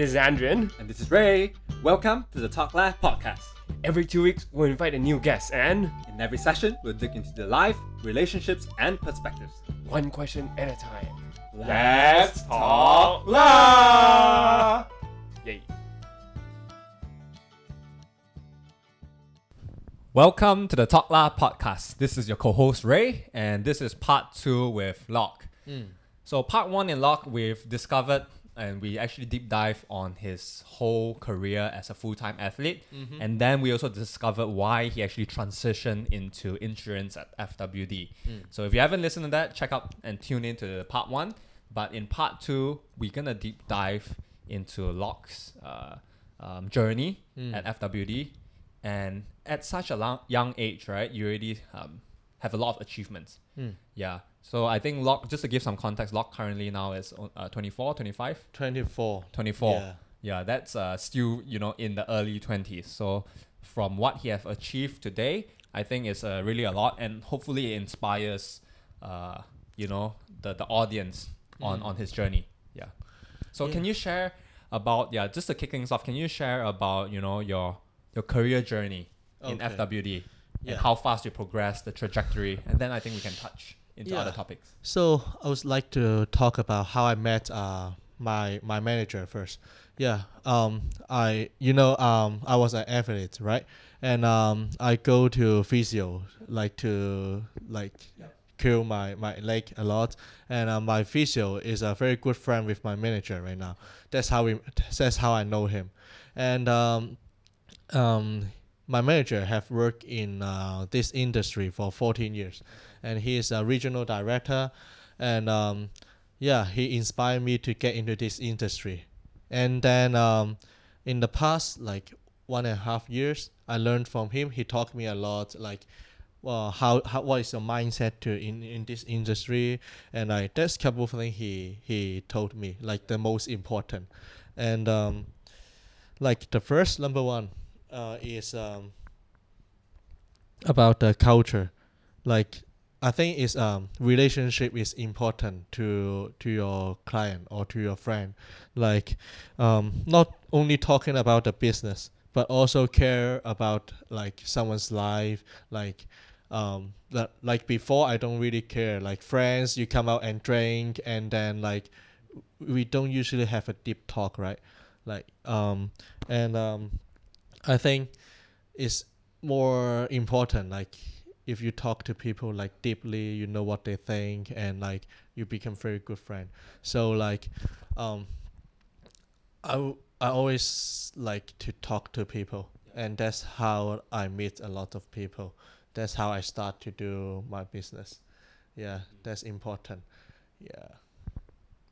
This is Andrian. And this is Ray. Welcome to the Talk Live podcast. Every two weeks, we'll invite a new guest and In every session, we'll dig into the life, relationships, and perspectives. one question at a time. Let's talk live! Yay. Welcome to the Talk La podcast. This is your co-host Ray, and this is part two with Locke. Hmm. So part one in Locke, we've discovered and we actually deep dive on his whole career as a full-time athlete, and then we also discovered why he actually transitioned into insurance at FWD. So if you haven't listened to that, check out and tune in to part one. But in part two, we're gonna deep dive into Locke's uh, um, journey at FWD and at such a long, young age, right, you already um, have a lot of achievements. Yeah. So I think Locke, just to give some context, Locke currently now is uh, 24, 25, 24. 24. Yeah. Yeah, that's uh, still, you know, in the early 20s. So from what he have achieved today, I think it's uh, really a lot and hopefully it inspires, uh, you know, the, the audience on, on his journey. Yeah. So can you share about, yeah, just to kick things off, can you share about, you know, your your career journey in Okay. FWD Yeah. and how fast you progress, the trajectory, and then I think we can touch into Yeah. other topics. So I would like to talk about how I met uh my my manager first. Yeah. Um. I you know um I was an athlete right, and um I go to physio like to like kill my my leg a lot, and uh, my physio is a very good friend with my manager right now. That's how we that's how I know him, and um um my manager have worked in uh, this industry for 14 years and he is a regional director and um, yeah he inspired me to get into this industry. And then um, in the past like one and a half years i learned from him. He taught me a lot like well how, how what is your mindset to in, in this industry? And like that's couple of things he he told me like the most important. And um, like the first number one uh, is um, about the culture. Like i think is um relationship is important to to your client or to your friend. Like um not only talking about the business but also care about like someone's life. Like um that like before i don't really care. Like friends you come out and drink and then like we don't usually have a deep talk right? Like um and um i think it's more important like if you talk to people like deeply you know what they think and like you become very good friend. So like um I, w- I always like to talk to people and that's how i meet a lot of people. That's how i start to do my business. Yeah that's important. Yeah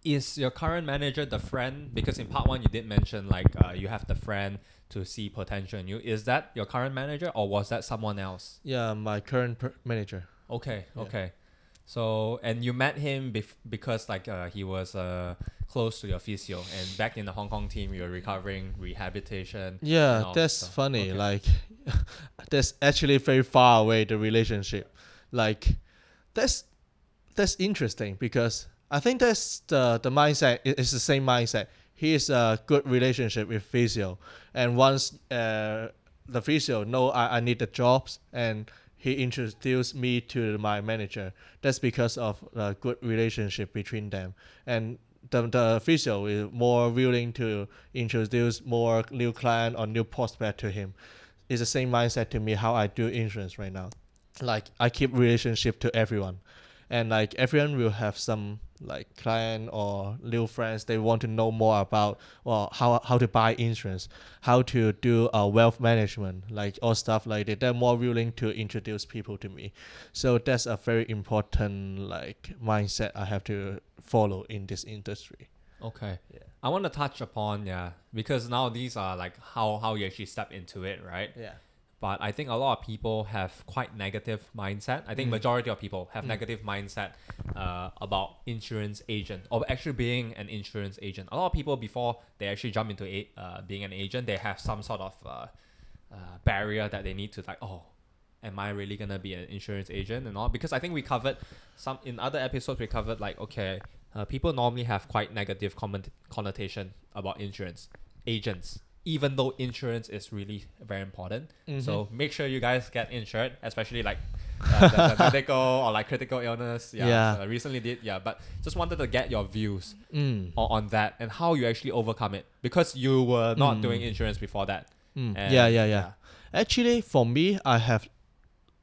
Is your current manager the friend? Because in part one you did mention like uh, you have the friend to see potential in you. Is that your current manager or was that someone else? yeah my current per- manager Okay, Yeah. okay. So and you met him bef- because like uh, he was uh, close to your physio and back in the Hong Kong team you were recovering rehabilitation. Yeah, that's funny. Okay. Like, that's actually very far away the relationship. Like, that's that's interesting because I think that's the the mindset. it- It's the same mindset. He is a good relationship with physio, and once uh, the physio know I, I need the jobs and he introduced me to my manager. That's because of a good relationship between them, and the the physio is more willing to introduce more new client or new prospect to him. It's the same mindset to me how I do insurance right now. Like I keep relationship to everyone, and like everyone will have some like client or new friends they want to know more about well how how to buy insurance how to do uh, wealth management like all stuff like that they're more willing to introduce people to me so that's a very important like mindset i have to follow in this industry Okay. Yeah. I want to touch upon yeah because now these are like how how you actually step into it, right? yeah But I think a lot of people have quite negative mindset. I think Mm. majority of people have Mm. negative mindset uh, about insurance agent or actually being an insurance agent. A lot of people before they actually jump into a, uh, being an agent, they have some sort of uh, uh, barrier that they need to like oh. Am I really gonna be an insurance agent and all? Because I think we covered some in other episodes. We covered like okay, uh, people normally have quite negative comment- connotation about insurance. agents, even though insurance is really very important. Mm-hmm. So make sure you guys get insured, especially like uh, the, the medical or like critical illness. Yeah, Yeah. uh, recently did. Yeah, but just wanted to get your views Mm. on, on that and how you actually overcome it because you were not Mm. doing insurance before that. Mm. And, yeah, yeah, yeah. Actually, for me, I have,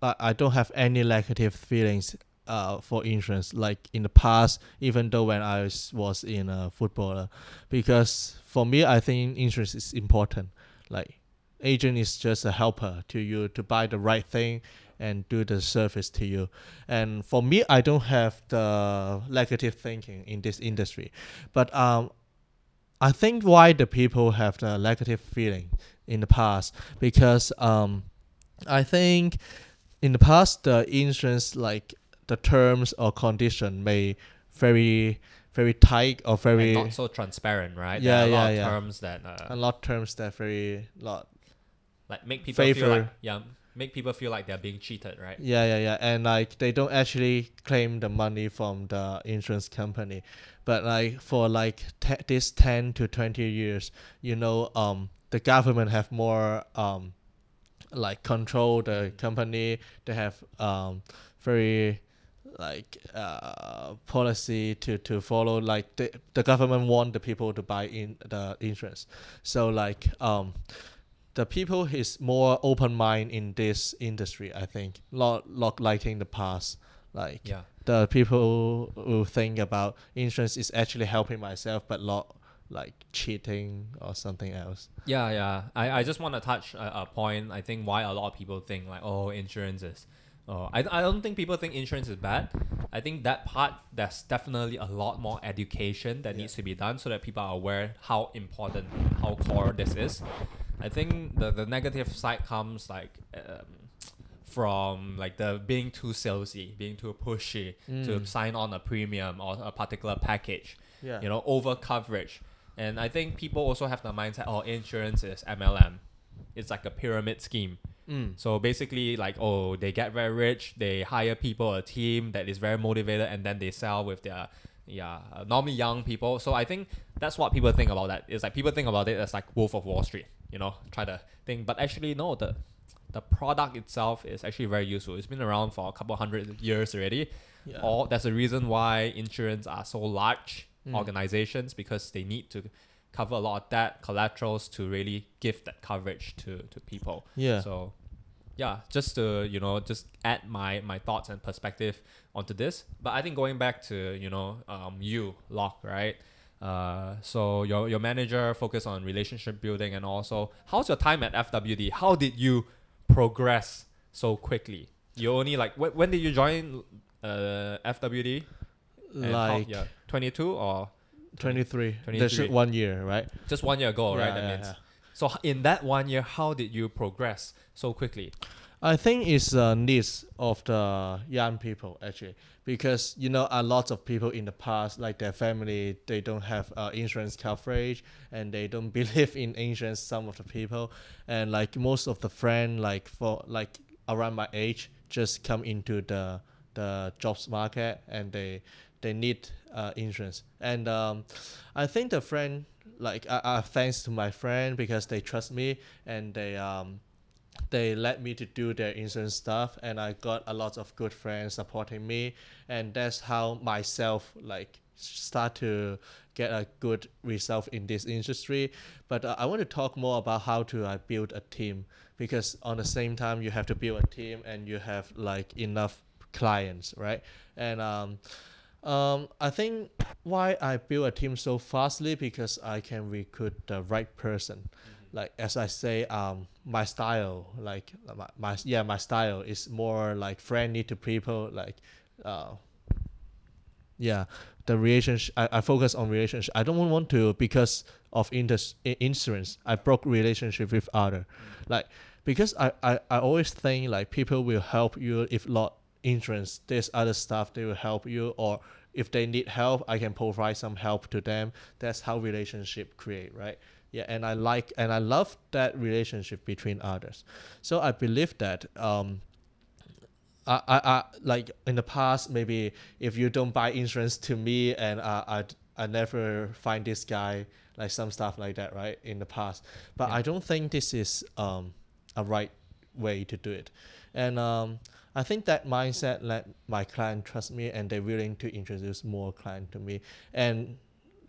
I I don't have any negative feelings. Uh, for insurance, like in the past, even though when I was, in a footballer, because for me, I think insurance is important. Like, agent is just a helper to you to buy the right thing and do the service to you. And for me, I don't have the negative thinking in this industry, but um, I think why the people have the negative feeling in the past because um, I think in the past the insurance like the terms or condition may very very tight or And very not so transparent, right? Yeah, there are a lot yeah, of yeah. terms that uh, a lot terms that very lot like make people feel like yeah, make people feel like they're being cheated, right? Yeah, yeah, yeah. And like they don't actually claim the money from the insurance company. But like for like te- this 10 to 20 years, you know, um the government have more um like control the company. They have um very like uh policy to to follow like the the government want the people to buy in the insurance. So like um the people is more open mind in this industry. I think not not like in the past. Like Yeah. the people who think about insurance is actually helping myself, but not like cheating or something else. Yeah, yeah. I, I just want to touch a, a point. I think why a lot of people think like, oh, insurance is. Oh, I, I don't think people think insurance is bad. I think that part there's definitely a lot more education that Yeah. needs to be done so that people are aware how important, how core this is. I think the the negative side comes like um, from like the being too salesy, being too pushy to Mm. sign on a premium or a particular package Yeah. you know, over coverage. And I think people also have the mindset, oh, insurance is MLM. It's like a pyramid scheme. Mm. So basically, like, oh, they get very rich, they hire people, a team that is very motivated, and then they sell with their, yeah, uh, normally young people. So I think that's what people think about that. It's like people think about it as like Wolf of Wall Street, you know, try to think. But actually, no, the the product itself is actually very useful. It's been around for a couple hundred years already. Yeah. Or there's a reason why insurance are so large Mm. organizations because they need to cover a lot of that collaterals to really give that coverage to, to people. Yeah. So yeah, just to, you know, just add my, my thoughts and perspective onto this. But I think going back to, you know, um you, Locke, right? Uh, so your your manager focus on relationship building and also how's your time at FWD? How did you progress so quickly? You only like when, when did you join uh FWD? And like yeah, 22 or 23. 23. That's one year, right? just one year ago, right? Yeah, That yeah, means. yeah. So in that one year, how did you progress so quickly? I think it's a needs of the young people actually because you know a lot of people in the past like their family they don't have uh, insurance coverage and they don't believe in insurance some of the people and like most of the friend like for like around my age just come into the the jobs market and they they need uh, insurance. And um, I think the friend like I, I thanks to my friend because they trust me and they um they let me to do their insurance stuff and i got a lot of good friends supporting me and that's how myself like start to get a good result in this industry. But uh, i want to talk more about how to uh, build a team because on the same time you have to build a team and you have like enough clients right? And um um, I think why I build a team so fastly because I can recruit the right person. Like as I say, um, my style, like my, my yeah, my style is more like friendly to people. Like, uh, yeah, the relationship. I, I focus on relationship. I don't want to because of insurance. I broke relationship with other, like because I, I, I always think like people will help you if not insurance. There's other stuff they will help you or if they need help, I can provide some help to them. That's how relationship create, right? Yeah, and I like and I love that relationship between others. So I believe that um I, I, I like in the past maybe if you don't buy insurance to me and I I, I never find this guy like some stuff like that, right? In the past, but Yeah. I don't think this is um a right way to do it, and um. I think that mindset let my client trust me and they're willing to introduce more client to me. And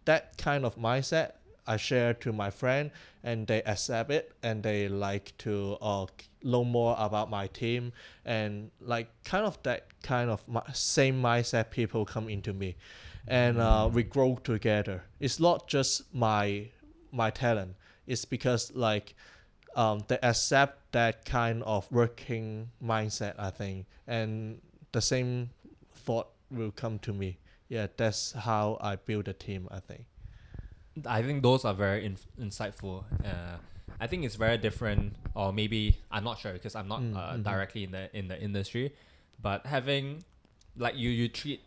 that kind of mindset I share to my friend and they accept it and they like to uh, learn more about my team and like kind of that kind of same mindset people come into me. And uh, we grow together. It's not just my my talent. It's because like um, they accept that kind of working mindset i think and the same thought will come to me yeah that's how i build a team i think I think those are very in- insightful. Uh, I think it's very different, or maybe I'm not sure because I'm not Mm, uh, mhm. directly in the in the industry, but having like you you treat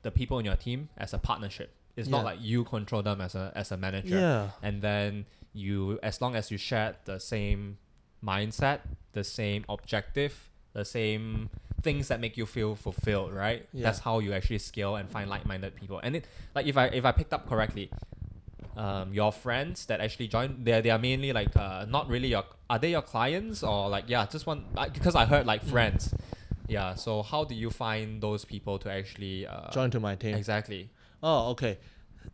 the people in your team as a partnership. It's not like you control them as a as a manager, yeah and then you as long as you share the same mindset, the same objective, the same things that make you feel fulfilled, right? Yeah. That's how you actually scale and find like-minded people. And it like if I if I picked up correctly, um, your friends that actually join, they they are mainly like uh, not really your are they your clients or like yeah just one because I heard like Mm. friends, yeah. So how do you find those people to actually uh, join to my team exactly? Oh, okay.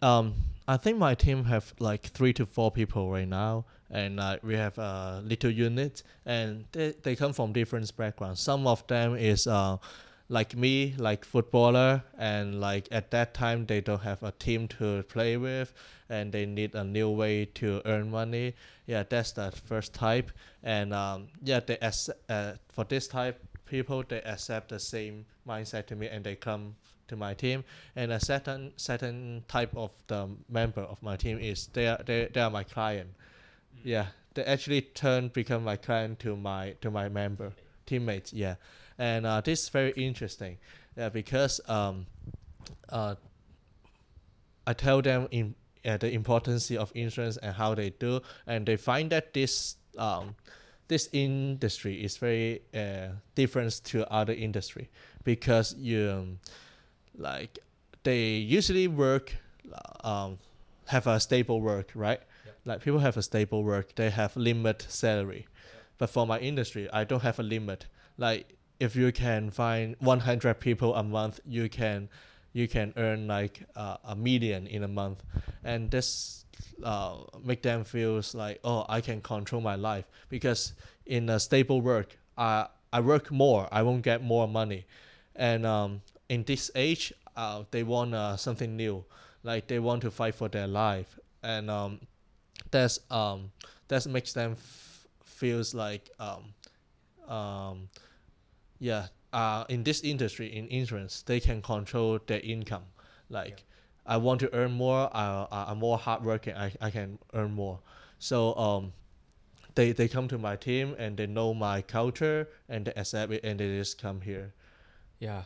Um, I think my team have like three to four people right now, and uh, we have a little unit, and they, they come from different backgrounds. Some of them is uh, like me, like footballer, and like at that time they don't have a team to play with, and they need a new way to earn money. Yeah, that's the first type, and um, yeah, they accept, uh, for this type people they accept the same mindset to me, and they come to my team. And a certain certain type of the member of my team is they are they, they are my client. Yeah. They actually turn become my client to my to my member teammates. Yeah. And uh, this is very interesting. Yeah, because um uh I tell them in uh, the importance of insurance and how they do. And they find that this um this industry is very uh, different to other industry. Because you um, like they usually work um have a stable work right? Yep. like people have a stable work they have limit salary. But for my industry i don't have a limit. Like if you can find 100 people a month you can you can earn like uh, a million in a month. And this uh, make them feels like oh i can control my life. Because in a stable work i i work more i won't get more money. And um, in this age uh, they want uh, something new. Like they want to fight for their life. And um, that's um, that makes them f- feels like um, um, yeah uh, in this industry in insurance they can control their income. Like i want to earn more I, I, i'm more hardworking I, I can earn more. So um, they, they come to my team and they know my culture and they accept it and they just come here. Yeah,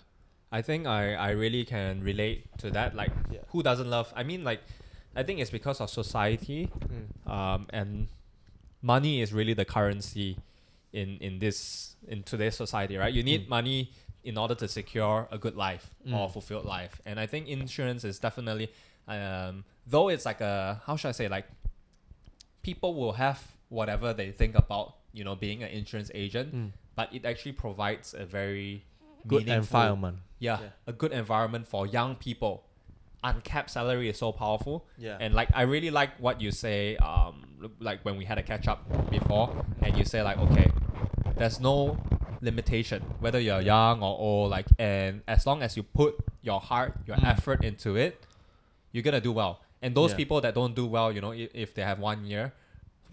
I think I, I really can relate to that. Like, Yeah. who doesn't love? I mean, like, I think it's because of society, um, and money is really the currency in in this in today's society, right? You need Mm. money in order to secure a good life or Mm. fulfilled life, and I think insurance is definitely, um, though it's like a how should I say like, people will have whatever they think about you know being an insurance agent, Mm. but it actually provides a very good environment yeah, Yeah. a good environment for young people. Uncapped salary is so powerful, yeah and like I really like what you say. Um, like when we had a catch up before, and you say like, okay, there's no limitation whether you're young or old. Like, and as long as you put your heart, your Mm. effort into it, you're gonna do well. And those Yeah. people that don't do well, you know, if, if they have one year,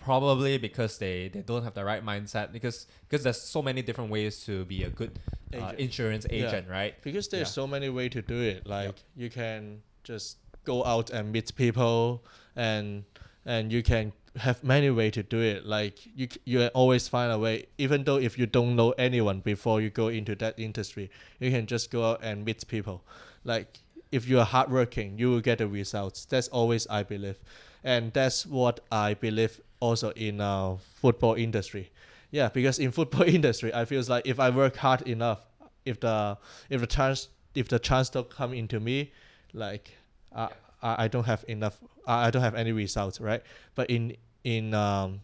probably because they, they don't have the right mindset. Because because there's so many different ways to be a good uh, Agent. insurance Yeah. agent, right? because there's Yeah. so many way to do it like you can just go out and meet people and and you can have many way to do it like you you always find a way even though if you don't know anyone before you go into that industry you can just go out and meet people like if you are hardworking you will get the results that's always i believe and that's what i believe also in uh, football industry yeah because in football industry i feels like if i work hard enough if the if the chance if the chance don't come into me like I, I I don't have enough I, I don't have any results, right? But in in um,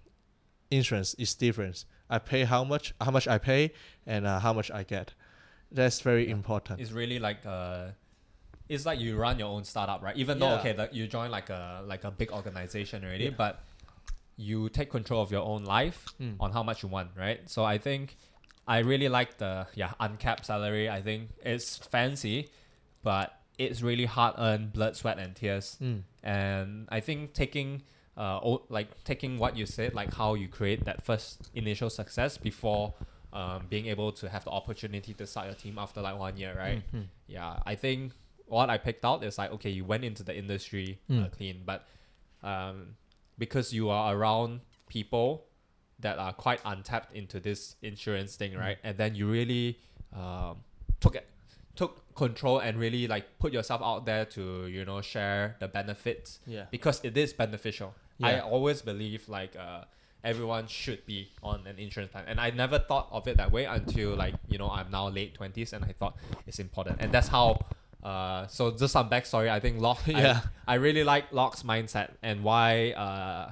insurance, it's different. I pay how much, how much I pay, and uh, how much I get. That's very Yeah. important. It's really like uh, it's like you run your own startup, right? Even though Yeah. okay, that you join like a like a big organization already, Yeah. but you take control of your own life Mm. on how much you want, right? So I think I really like the yeah uncapped salary. I think it's fancy, but it's really hard earned blood, sweat, and tears. Mm. And I think taking uh o- like taking what you said, like how you create that first initial success before um, being able to have the opportunity to start your team after like one year, right? Mhm. Yeah, I think what I picked out is like okay, you went into the industry uh, Mm. clean, but um, because you are around people that are quite untapped into this insurance thing, Mm. right? And then you really um, took it, took control and really like put yourself out there to you know share the benefits Yeah. because it is beneficial. Yeah. I always believe like uh, everyone should be on an insurance plan, and I never thought of it that way until like you know I'm now late twenties, and I thought it's important, and that's how. Uh, so just some backstory. I think Locke. Yeah. I, I really like Locke's mindset and why. Uh,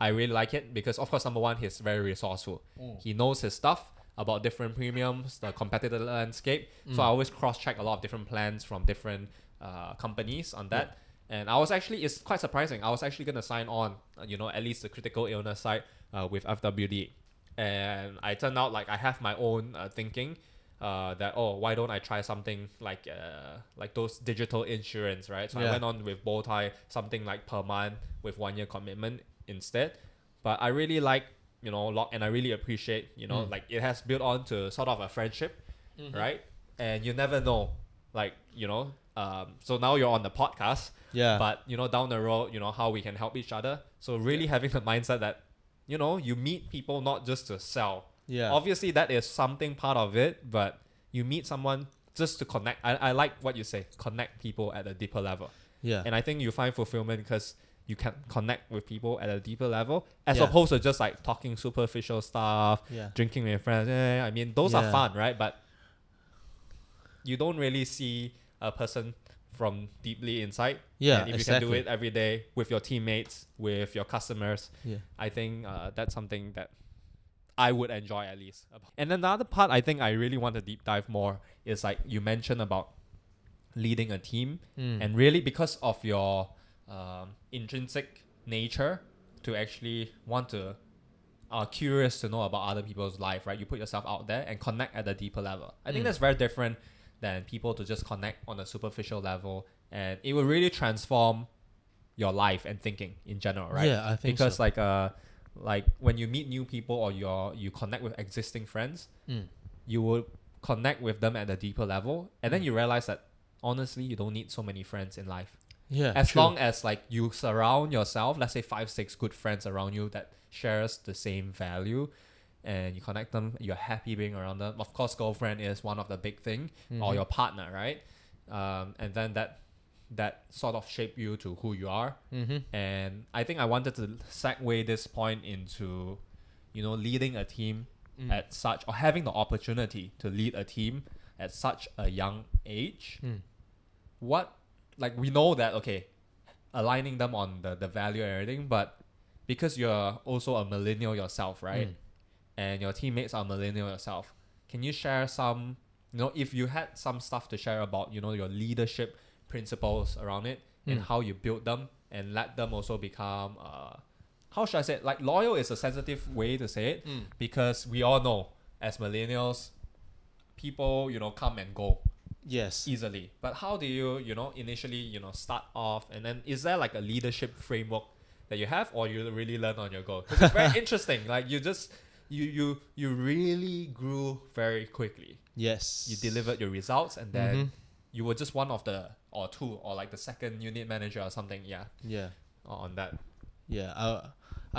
I really like it because of course number one he's very resourceful. He knows his stuff about different premiums, the competitive landscape. So I always cross check a lot of different plans from different uh, companies on that. And I was actually it's quite surprising. I was actually gonna sign on, you know, at least the critical illness side uh, with FWD, and I turned out like I have my own uh, thinking. Uh, that oh why don't I try something like uh like those digital insurance right? So I went on with Bowtie something like per month with one year commitment instead. But I really like you know Locke and I really appreciate you know Mm. like it has built on to sort of a friendship right? And you never know like you know um so now you're on the podcast Yeah. but you know down the road you know how we can help each other. So really having the mindset that you know you meet people not just to sell yeah. obviously that is something part of it but you meet someone just to connect I, I like what you say connect people at a deeper level yeah. and I think you find fulfillment because you can connect with people at a deeper level as Yeah. opposed to just like talking superficial stuff, yeah. drinking with friends. Eh, I mean, those are fun, right? But you don't really see a person from deeply inside. Yeah, And if you can do it every day with your teammates, with your customers, Yeah. I think uh, that's something that I would enjoy at least. And then the other part I think I really want to deep dive more is like you mentioned about leading a team Mm. and really because of your um, intrinsic nature to actually want to are curious to know about other people's life right you put yourself out there and connect at a deeper level i think Mm. that's very different than people to just connect on a superficial level and it will really transform your life and thinking in general right Yeah, I think because so. like uh like when you meet new people or you're you connect with existing friends Mm. you will connect with them at a deeper level and Mm. then you realize that honestly you don't need so many friends in life Yeah. as true. long as like you surround yourself let's say five six good friends around you that shares the same value and you connect them you're happy being around them of course girlfriend is one of the big thing or Mhm. your partner right um, and then that that sort of shape you to who you are Mhm. and i think i wanted to segue this point into you know leading a team Mm. at such or having the opportunity to lead a team at such a young age Mm. what like we know that okay aligning them on the, the value and everything but because you're also a millennial yourself right Mm. and your teammates are millennial yourself can you share some you know if you had some stuff to share about you know your leadership principles around it and Mm. how you build them and let them also become uh how should i say it? like loyal is a sensitive way to say it Mm. because we all know as millennials people you know come and go Yes. easily but how do you you know initially you know start off and then is there like a leadership framework that you have or you really learn on your go 'Cause it's very interesting like you just you you you really grew very quickly Yes. you delivered your results and then Mhm. you were just one of the or two or like the second unit manager or something yeah Yeah. on that Yeah, I,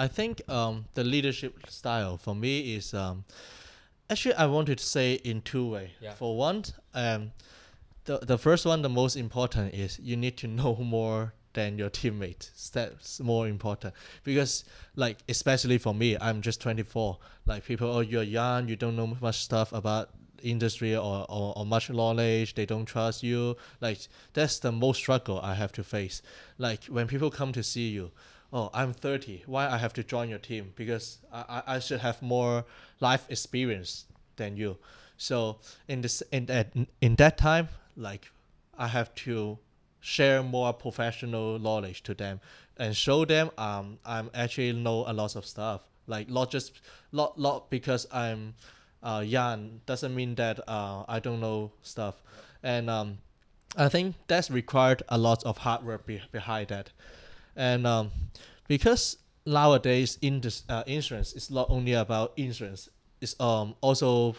I think um, the leadership style for me is um, actually I wanted to say in two way. Yeah. For one, um, the the first one, the most important is you need to know more than your teammate. That's more important because like especially for me, I'm just 24. Like people, oh you're young, you don't know much stuff about industry or, or, or much knowledge they don't trust you like that's the most struggle i have to face. Like when people come to see you oh i'm 30 why i have to join your team? Because i, I should have more life experience than you. So in this in that in that time like i have to share more professional knowledge to them and show them um i'm actually know a lot of stuff. Like not just not not because i'm uh doesn't mean that uh i don't know stuff. And um i think that's required a lot of hard work be- behind that. And um because nowadays in this uh, insurance is not only about insurance it's um also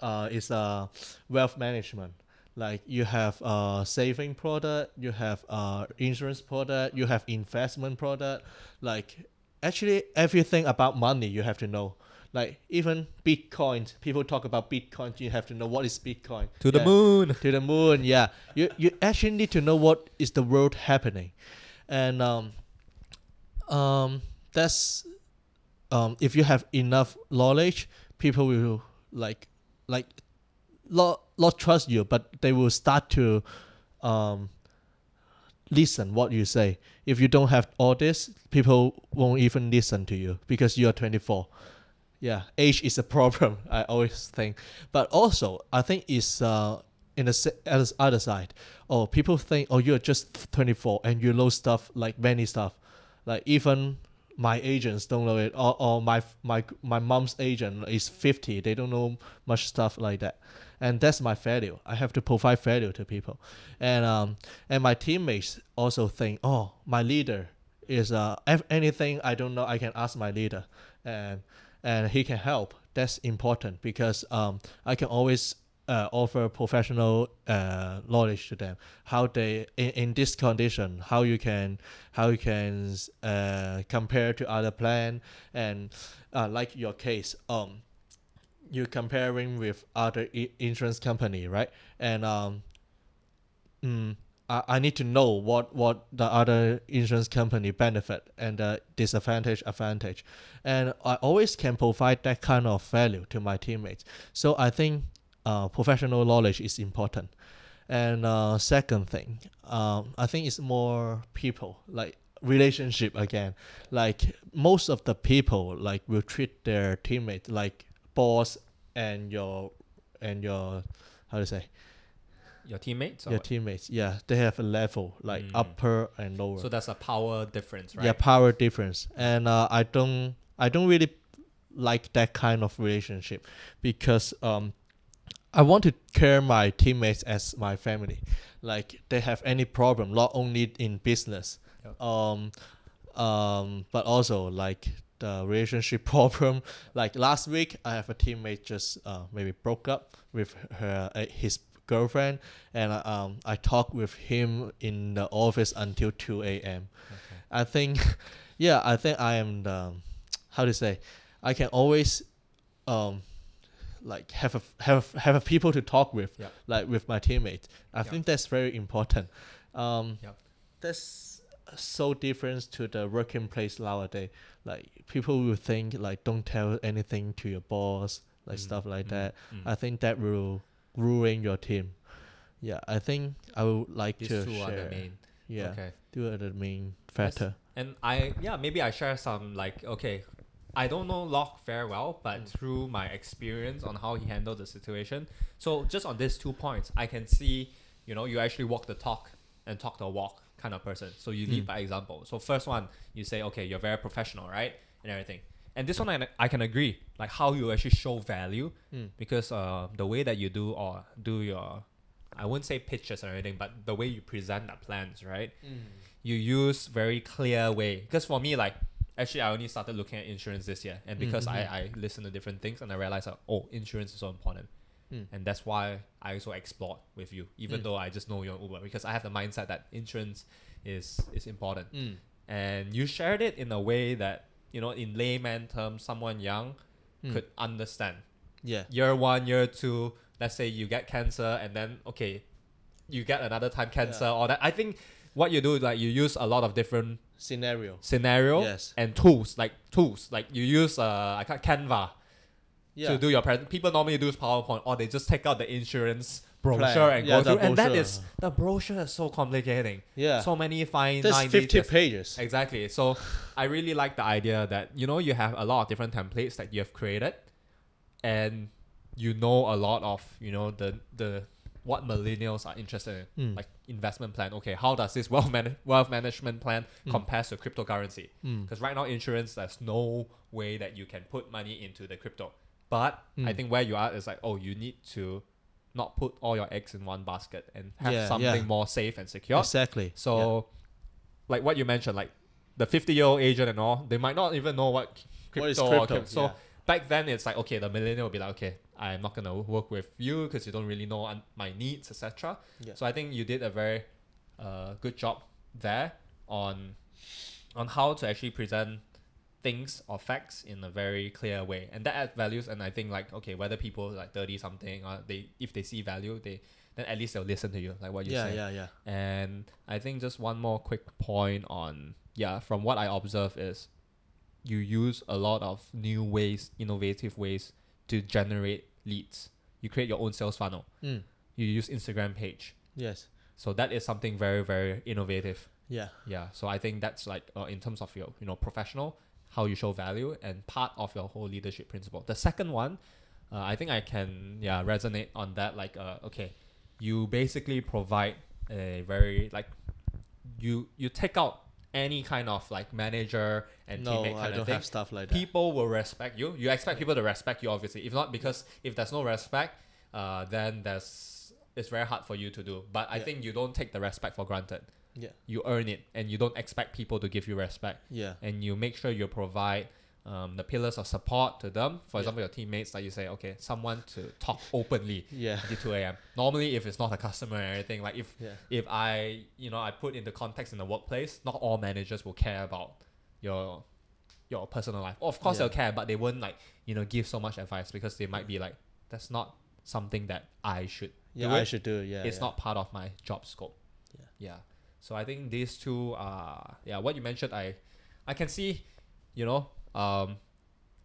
uh is uh wealth management. Like you have a saving product you have uh insurance product you have investment product. Like actually everything about money you have to know like even bitcoin people talk about bitcoin you have to know what is bitcoin. To the moon. to the moon yeah. You you actually need to know what is the world happening. And um um that's um if you have enough knowledge people will like like not not trust you but they will start to um listen what you say. If you don't have all this people won't even listen to you because you're 24 yeah age is a problem i always think. But also i think it's uh in the other side. Oh people think oh you're just 24 and you know stuff like many stuff. Like even my agents don't know it or, or my my my mom's agent is 50 they don't know much stuff like that. And that's my value i have to provide value to people. And um and my teammates also think oh my leader is uh anything i don't know i can ask my leader. And and he can help that's important because um i can always uh, offer professional uh, knowledge to them. How they in, in this condition how you can how you can uh, compare to other plan and uh, like your case um you're comparing with other I- insurance company right? And um mm, I, I need to know what what the other insurance company benefit and the disadvantage advantage. And i always can provide that kind of value to my teammates. So i think uh, professional knowledge is important. And uh, second thing um, i think it's more people like relationship again. Like most of the people like will treat their teammates like boss and your and your how to say Your teammates. Your what? teammates yeah they have a level like Mm. upper and lower So that's a power difference, right? yeah power difference and uh, i don't i don't really like that kind of relationship because um i want to care my teammates as my family like they have any problem not only in business Yep. um um but also like the relationship problem like last week i have a teammate just uh, maybe broke up with her uh, his girlfriend and uh, um i talked with him in the office until 2 a.m Okay. I think, yeah, I think I am the, how to say, I can always, um, like have a have have a people to talk with, Yeah. like with my teammates. I Yeah. think that's very important. Um, Yeah. that's so different to the working place nowadays. Like people will think like don't tell anything to your boss, like Mm, stuff like mm, that. mm. I think that will ruin your team. Yeah, I think I would like These to two share. are the main. Yeah, Okay. two are the main Yes. factor. And I yeah maybe I share some like okay, I don't know Locke very well, but Mm. through my experience on how he handled the situation, so just on these two points, I can see you know you actually walk the talk and talk the walk kind of person. So you lead Mm. by example. So first one, you say okay, you're very professional, right, and everything. And this one I, I can agree, like how you actually show value, Mm. because uh, the way that you do or do your, I wouldn't say pitches or anything, but the way you present the plans, right? you use very clear way because for me like actually i only started looking at insurance this year and because Mhm. I, I listen to different things and i realized that oh insurance is so important Mm. and that's why i also explored with you even Mm. though i just know you're uber because i have the mindset that insurance is is important Mm. and you shared it in a way that you know in layman terms someone young Mm. could understand Yeah. year one year two let's say you get cancer and then okay you get another time cancer or that i think what you do is like you use a lot of different Scenario. scenario Yes. and tools like tools like you use uh I can't Canva Yeah. to do your present. People normally do PowerPoint or they just take out the insurance brochure and Yeah, go the through. And that brochure. is the brochure is so complicating. Yeah. So many fine There's line 50 details. pages. Exactly. So I really like the idea that you know you have a lot of different templates that you have created, and you know a lot of you know the the what millennials are interested in, Mm. like investment plan. Okay, how does this wealth man- wealth management plan Mm. compares to cryptocurrency? Mm. Because right now insurance, there's no way that you can put money into the crypto. But I Mm. think where you are is like, oh, you need to not put all your eggs in one basket and have Yeah, something yeah. more safe and secure. Exactly. So, like what you mentioned, like the 50 year old agent and all, they might not even know what crypto, What is crypto? So Yeah. back then, it's like, okay, the millennial will be like, okay, I'm not going to work with you because you don't really know un- my needs, etc. Yeah. So I think you did a very uh, good job there on on how to actually present things or facts in a very clear way and that adds values and i think like okay whether people like 30 something or they if they see value they then at least they'll listen to you like what you yeah, say yeah, yeah. Yeah. And I think just one more quick point on yeah, from what I observe is you use a lot of new ways, innovative ways to generate leads. You create your own sales funnel. Mm. You use Instagram page. Yes. So that is something very very innovative. Yeah. Yeah. So I think that's like uh, in terms of your you know professional how you show value and part of your whole leadership principle. The second one, uh, I think I can yeah resonate on that. Like uh, okay, you basically provide a very like you you take out any kind of like manager and No, teammate I kind don't of thing. have stuff like that. People will respect you. You expect people to respect you, obviously. If not, because if there's no respect, uh, then there's it's very hard for you to do. But I Yeah. think you don't take the respect for granted Yeah. you earn it and you don't expect people to give you respect Yeah. and you make sure you provide um, the pillars of support to them for Yeah. example your teammates like you say okay someone to talk openly Yeah. at 2 a.m normally if it's not a customer or anything like if Yeah. if i you know i put into context in the workplace not all managers will care about your your personal life of course Yeah. they'll care but they won't like you know give so much advice because they might be like that's not something that i should Yeah. do I should do. Yeah. it's not part of my job scope. Yeah. Yeah. So I think these two are yeah, what you mentioned I I can see, you know, um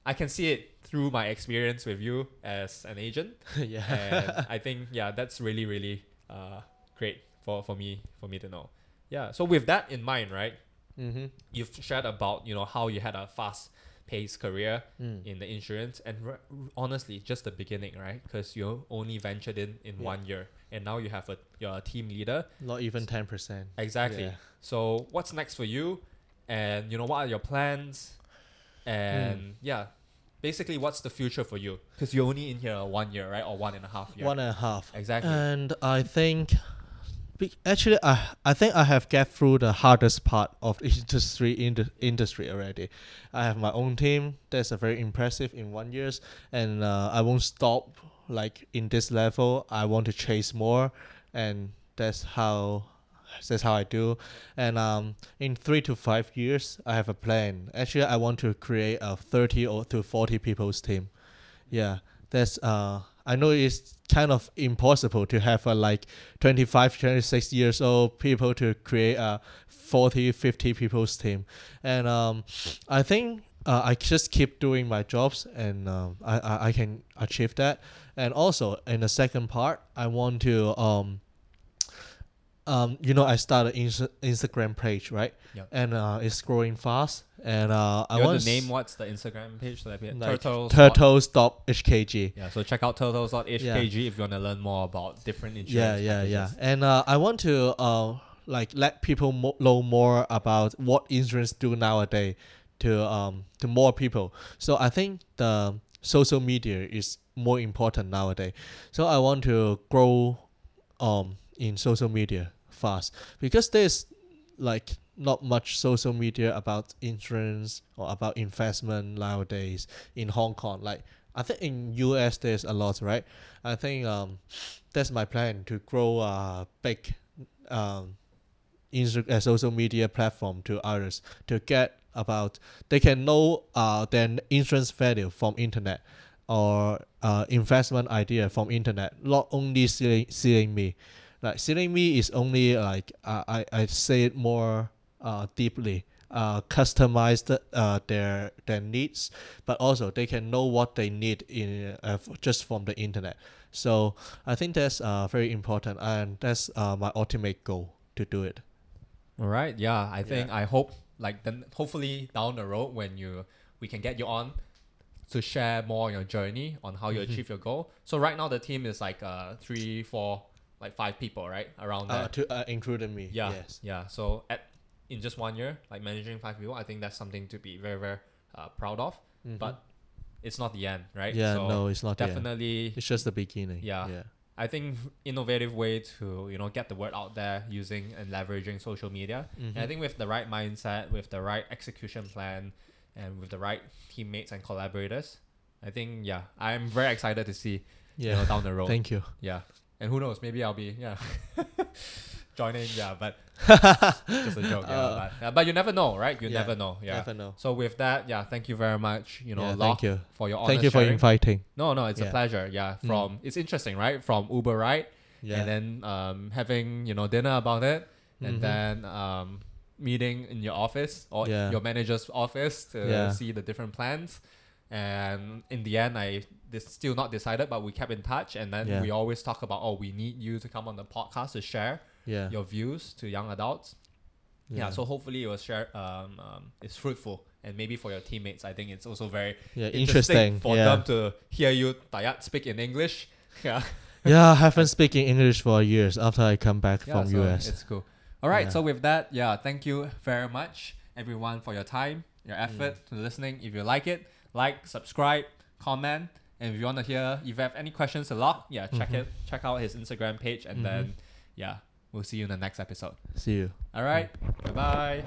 I can see it through my experience with you as an agent. yeah. And I think yeah, that's really, really uh great for, for me for me to know. Yeah. So with that in mind, right, mm-hmm. you've shared about, you know, how you had a fast paced career Mm. in the insurance and r- honestly just the beginning right because you only ventured in in Yeah. one year and now you have a you're a team leader Not even ten percent. exactly Yeah. so what's next for you and you know what are your plans and Hmm. yeah basically what's the future for you because you're only in here one year right or one and a half year One and a half. exactly And I think, actually, I I think I have get through the hardest part of industry in the industry already. I have my own team. That's a very impressive in one years, and uh, I won't stop like in this level. I want to chase more, and that's how. That's how I do, and um, in three to five years, I have a plan. Actually, I want to create a thirty or to forty people's team. Yeah, that's uh I know it's kind of impossible to have a like 25 26 years old people to create a 40 50 people's team and um I think uh, I just keep doing my jobs and um, I, I I can achieve that. And also in the second part I want to um um you know I started Insta- Instagram page right? Yep. and uh, it's growing fast. And uh I want to name what's the instagram page? So that we Like turtles turtles dot hkg yeah so check out turtles.hkg Yeah. if you want to learn more about different insurance yeah yeah yeah. And uh, i want to uh like let people mo- know more about what insurance do nowadays to um to more people. So i think the social media is more important nowadays. So i want to grow um in social media fast. Because there's like not much social media about insurance or about investment nowadays in hong kong. Like i think in us there's a lot right? I think um that's my plan to grow a big um Insta- social media platform to others to get about they can know uh their insurance value from internet or uh investment idea from internet not only seeing, seeing me like seeing me is only like uh, I I say it more uh deeply uh, customize the, uh, their their needs, but also they can know what they need in uh, just from the internet. So I think that's uh, very important, and that's uh, my ultimate goal to do it. All right. Yeah. I think I hope like then hopefully down the road when you we can get you on to share more on your journey on how you Mhm. achieve your goal. So right now the team is like uh three, four, like five people, right? Around Uh, there. to uh, including me. yeah. Yes. Yeah. So at in just one year, like managing five people, I think that's something to be very, very uh, proud of. Mhm. But it's not the end, right? yeah, so no, it's not the end. definitely It's just the beginning. Yeah. Yeah. I think innovative way to you know get the word out there using and leveraging social media. And I Mhm. think with the right mindset, with the right execution plan, and with the right teammates and collaborators, I think yeah, I'm very excited to see you know down the road. Thank you. yeah, and who knows, maybe I'll be yeah joining. Yeah, but just a joke. Yeah, Uh, but, yeah, but you never know, right? You yeah, never know. Yeah. Never know. So with that, yeah, thank you very much. You know, yeah, thank you. for your Thank you for sharing. inviting. No, no, it's a pleasure. Yeah, Mm. from it's interesting, right? From Uber right? Yeah. and then um, having you know dinner about it, and Mhm. then um, meeting in your office or Yeah. your manager's office to Yeah. see the different plans. And in the end, I this still not decided, but we kept in touch, and then Yeah. we always talk about oh, we need you to come on the podcast to share yeah. your views to young adults. Yeah, so hopefully it was share um, um it's fruitful, and maybe for your teammates, I think it's also very yeah, interesting, interesting. for yeah. them to hear you Tayat speak in English. Yeah. yeah, I haven't speaking English for years after I come back Yeah, from so US. It's cool. All right, Yeah. so with that, yeah, thank you very much, everyone, for your time, your effort Mm. to listening. If you like it, like, subscribe, comment, and if you want to hear, if you have any questions a lot, yeah, check Mhm. it, check out his Instagram page, and Mhm. then, yeah, we'll see you in the next episode. See you. All right, bye bye.